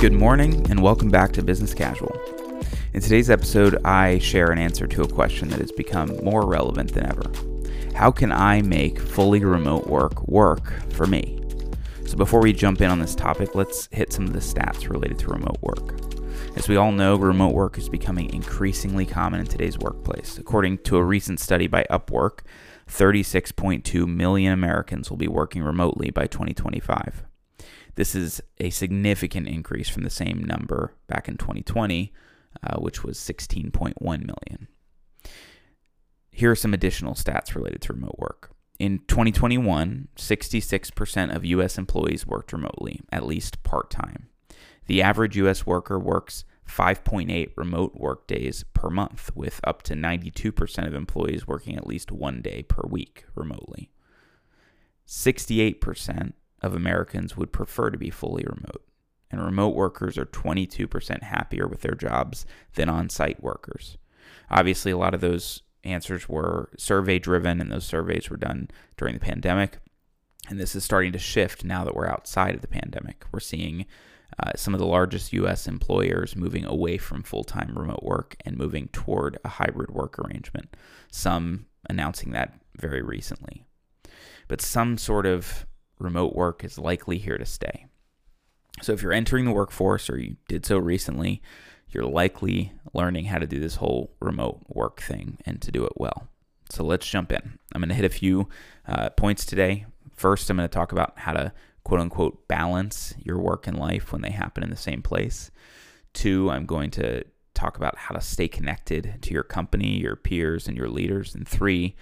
Good morning, and welcome back to Business Casual. In today's episode, I share an answer to a question that has become more relevant than ever. How can I make fully remote work work for me? So, before we jump in on this topic, let's hit some of the stats related to remote work. As we all know, remote work is becoming increasingly common in today's workplace. According to a recent study by Upwork, 36.2 million Americans will be working remotely by 2025. This is a significant increase from the same number back in 2020, uh, which was 16.1 million. Here are some additional stats related to remote work. In 2021, 66% of U.S. employees worked remotely, at least part time. The average U.S. worker works 5.8 remote work days per month, with up to 92% of employees working at least one day per week remotely. 68% of Americans would prefer to be fully remote, and remote workers are 22% happier with their jobs than on site workers. Obviously, a lot of those answers were survey driven, and those surveys were done during the pandemic. And this is starting to shift now that we're outside of the pandemic. We're seeing uh, some of the largest U.S. employers moving away from full time remote work and moving toward a hybrid work arrangement, some announcing that very recently. But some sort of remote work is likely here to stay. So if you're entering the workforce or you did so recently, you're likely learning how to do this whole remote work thing and to do it well. So let's jump in. I'm going to hit a few uh, points today. First, I'm going to talk about how to quote unquote balance your work and life when they happen in the same place. Two, I'm going to talk about how to stay connected to your company, your peers, and your leaders. And three,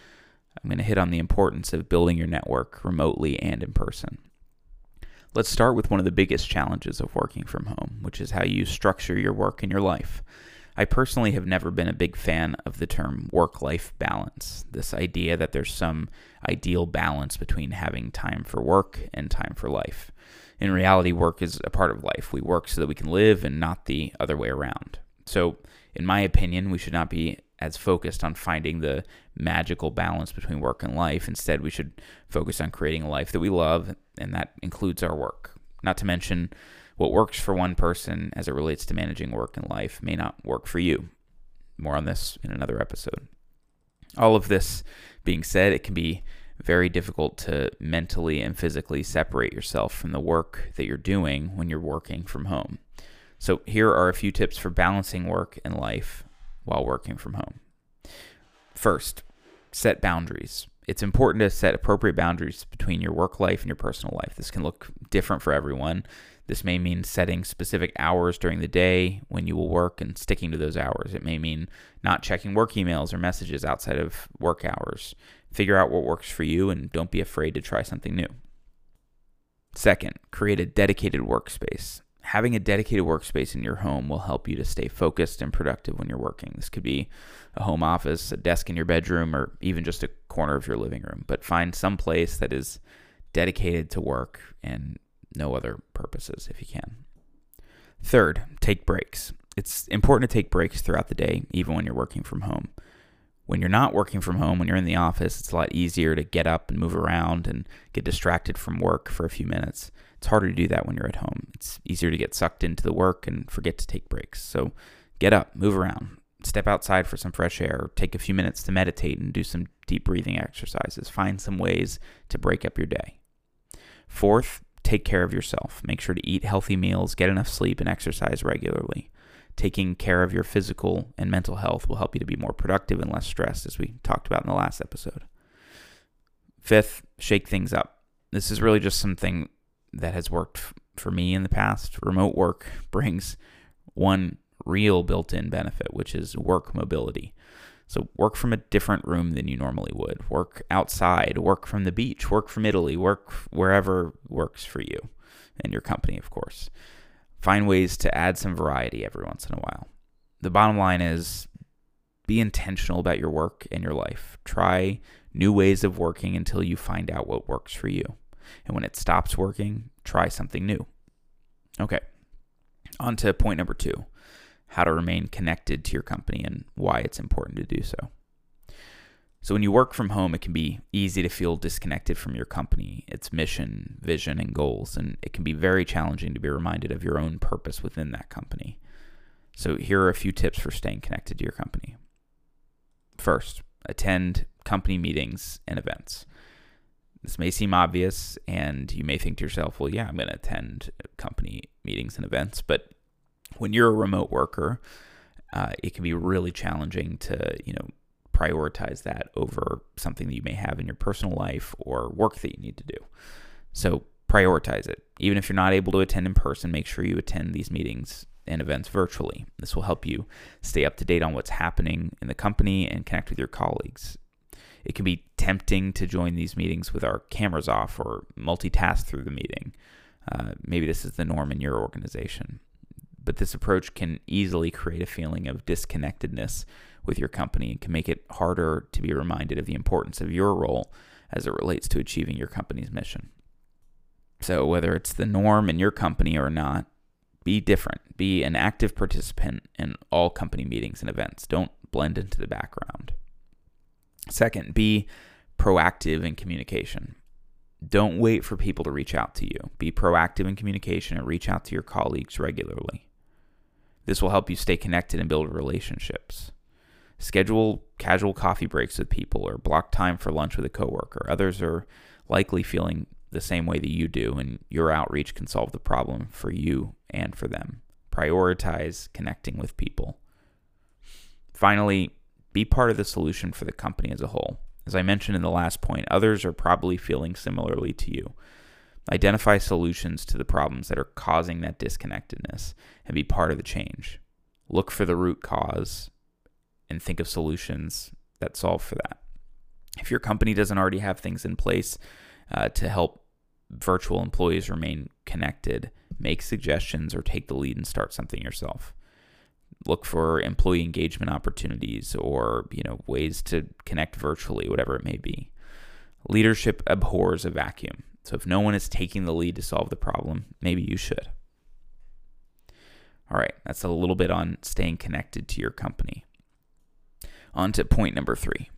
I'm going to hit on the importance of building your network remotely and in person. Let's start with one of the biggest challenges of working from home, which is how you structure your work and your life. I personally have never been a big fan of the term work life balance, this idea that there's some ideal balance between having time for work and time for life. In reality, work is a part of life. We work so that we can live and not the other way around. So, in my opinion, we should not be as focused on finding the magical balance between work and life. Instead, we should focus on creating a life that we love, and that includes our work. Not to mention, what works for one person as it relates to managing work and life may not work for you. More on this in another episode. All of this being said, it can be very difficult to mentally and physically separate yourself from the work that you're doing when you're working from home. So, here are a few tips for balancing work and life while working from home. First, set boundaries. It's important to set appropriate boundaries between your work life and your personal life. This can look different for everyone. This may mean setting specific hours during the day when you will work and sticking to those hours. It may mean not checking work emails or messages outside of work hours. Figure out what works for you and don't be afraid to try something new. Second, create a dedicated workspace. Having a dedicated workspace in your home will help you to stay focused and productive when you're working. This could be a home office, a desk in your bedroom, or even just a corner of your living room. But find some place that is dedicated to work and no other purposes if you can. Third, take breaks. It's important to take breaks throughout the day, even when you're working from home. When you're not working from home, when you're in the office, it's a lot easier to get up and move around and get distracted from work for a few minutes. It's harder to do that when you're at home. It's easier to get sucked into the work and forget to take breaks. So get up, move around, step outside for some fresh air, take a few minutes to meditate and do some deep breathing exercises. Find some ways to break up your day. Fourth, take care of yourself. Make sure to eat healthy meals, get enough sleep, and exercise regularly. Taking care of your physical and mental health will help you to be more productive and less stressed, as we talked about in the last episode. Fifth, shake things up. This is really just something that has worked for me in the past. Remote work brings one real built in benefit, which is work mobility. So work from a different room than you normally would. Work outside, work from the beach, work from Italy, work wherever works for you and your company, of course. Find ways to add some variety every once in a while. The bottom line is be intentional about your work and your life. Try new ways of working until you find out what works for you. And when it stops working, try something new. Okay, on to point number two how to remain connected to your company and why it's important to do so. So, when you work from home, it can be easy to feel disconnected from your company, its mission, vision, and goals. And it can be very challenging to be reminded of your own purpose within that company. So, here are a few tips for staying connected to your company. First, attend company meetings and events. This may seem obvious, and you may think to yourself, well, yeah, I'm going to attend company meetings and events. But when you're a remote worker, uh, it can be really challenging to, you know, prioritize that over something that you may have in your personal life or work that you need to do. So prioritize it. Even if you're not able to attend in person, make sure you attend these meetings and events virtually. This will help you stay up to date on what's happening in the company and connect with your colleagues. It can be tempting to join these meetings with our cameras off or multitask through the meeting. Uh, maybe this is the norm in your organization. But this approach can easily create a feeling of disconnectedness with your company and can make it harder to be reminded of the importance of your role as it relates to achieving your company's mission. So, whether it's the norm in your company or not, be different. Be an active participant in all company meetings and events. Don't blend into the background. Second, be proactive in communication. Don't wait for people to reach out to you. Be proactive in communication and reach out to your colleagues regularly. This will help you stay connected and build relationships. Schedule casual coffee breaks with people or block time for lunch with a coworker. Others are likely feeling the same way that you do, and your outreach can solve the problem for you and for them. Prioritize connecting with people. Finally, be part of the solution for the company as a whole. As I mentioned in the last point, others are probably feeling similarly to you. Identify solutions to the problems that are causing that disconnectedness and be part of the change. Look for the root cause and think of solutions that solve for that. If your company doesn't already have things in place uh, to help virtual employees remain connected, make suggestions or take the lead and start something yourself. Look for employee engagement opportunities or you know ways to connect virtually, whatever it may be. Leadership abhors a vacuum. So if no one is taking the lead to solve the problem, maybe you should. All right, that's a little bit on staying connected to your company. On to point number three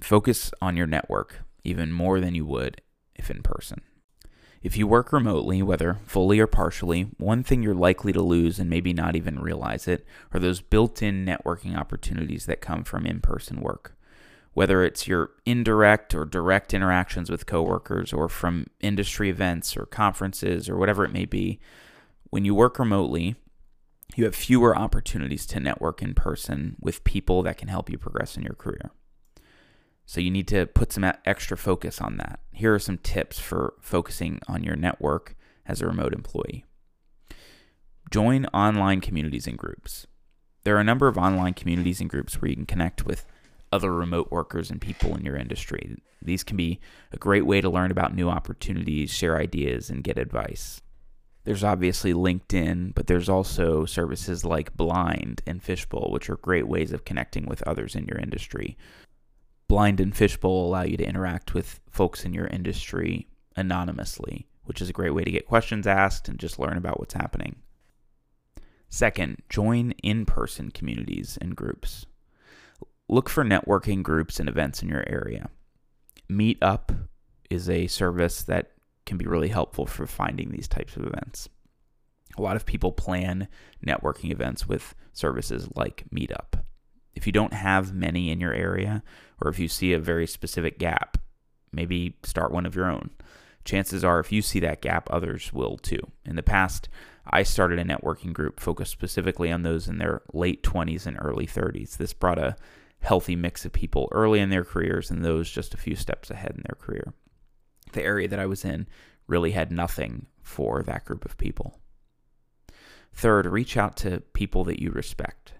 focus on your network even more than you would if in person. If you work remotely, whether fully or partially, one thing you're likely to lose and maybe not even realize it are those built in networking opportunities that come from in person work. Whether it's your indirect or direct interactions with coworkers or from industry events or conferences or whatever it may be, when you work remotely, you have fewer opportunities to network in person with people that can help you progress in your career. So you need to put some extra focus on that. Here are some tips for focusing on your network as a remote employee. Join online communities and groups. There are a number of online communities and groups where you can connect with other remote workers and people in your industry. These can be a great way to learn about new opportunities, share ideas, and get advice. There's obviously LinkedIn, but there's also services like Blind and Fishbowl, which are great ways of connecting with others in your industry. Blind and Fishbowl allow you to interact with folks in your industry anonymously, which is a great way to get questions asked and just learn about what's happening. Second, join in person communities and groups. Look for networking groups and events in your area. Meetup is a service that can be really helpful for finding these types of events. A lot of people plan networking events with services like Meetup. If you don't have many in your area, or if you see a very specific gap, maybe start one of your own. Chances are, if you see that gap, others will too. In the past, I started a networking group focused specifically on those in their late 20s and early 30s. This brought a healthy mix of people early in their careers and those just a few steps ahead in their career the area that I was in really had nothing for that group of people. Third, reach out to people that you respect.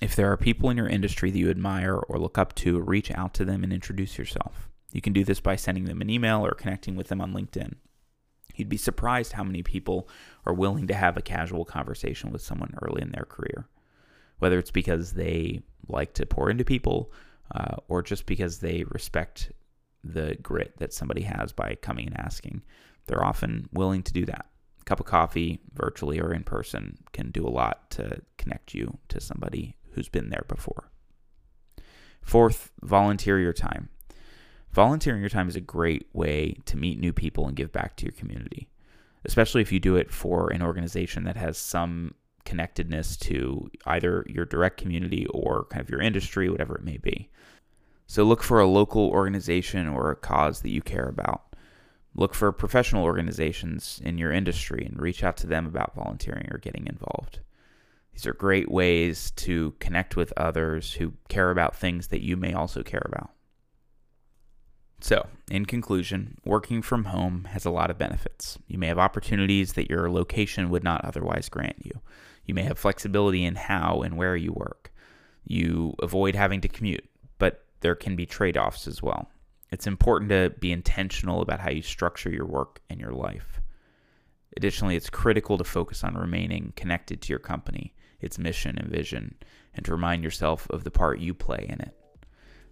If there are people in your industry that you admire or look up to, reach out to them and introduce yourself. You can do this by sending them an email or connecting with them on LinkedIn. You'd be surprised how many people are willing to have a casual conversation with someone early in their career, whether it's because they like to pour into people uh, or just because they respect the grit that somebody has by coming and asking. They're often willing to do that. A cup of coffee, virtually or in person, can do a lot to connect you to somebody who's been there before. Fourth, volunteer your time. Volunteering your time is a great way to meet new people and give back to your community, especially if you do it for an organization that has some connectedness to either your direct community or kind of your industry, whatever it may be. So look for a local organization or a cause that you care about. Look for professional organizations in your industry and reach out to them about volunteering or getting involved. These are great ways to connect with others who care about things that you may also care about. So, in conclusion, working from home has a lot of benefits. You may have opportunities that your location would not otherwise grant you. You may have flexibility in how and where you work. You avoid having to commute, but there can be trade offs as well. It's important to be intentional about how you structure your work and your life. Additionally, it's critical to focus on remaining connected to your company, its mission and vision, and to remind yourself of the part you play in it.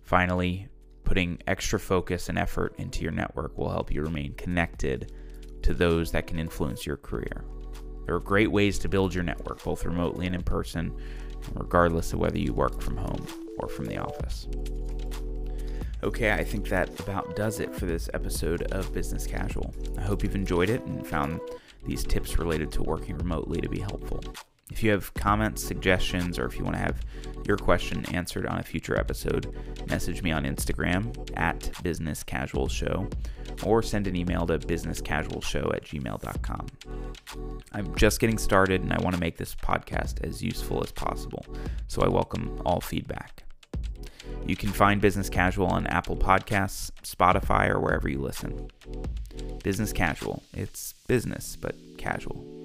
Finally, putting extra focus and effort into your network will help you remain connected to those that can influence your career. There are great ways to build your network, both remotely and in person, regardless of whether you work from home or from the office. Okay, I think that about does it for this episode of Business Casual. I hope you've enjoyed it and found these tips related to working remotely to be helpful. If you have comments, suggestions, or if you want to have your question answered on a future episode, message me on Instagram at Business Casual Show or send an email to businesscasualshow at gmail.com. I'm just getting started and I want to make this podcast as useful as possible, so I welcome all feedback. You can find Business Casual on Apple Podcasts, Spotify, or wherever you listen. Business Casual. It's business, but casual.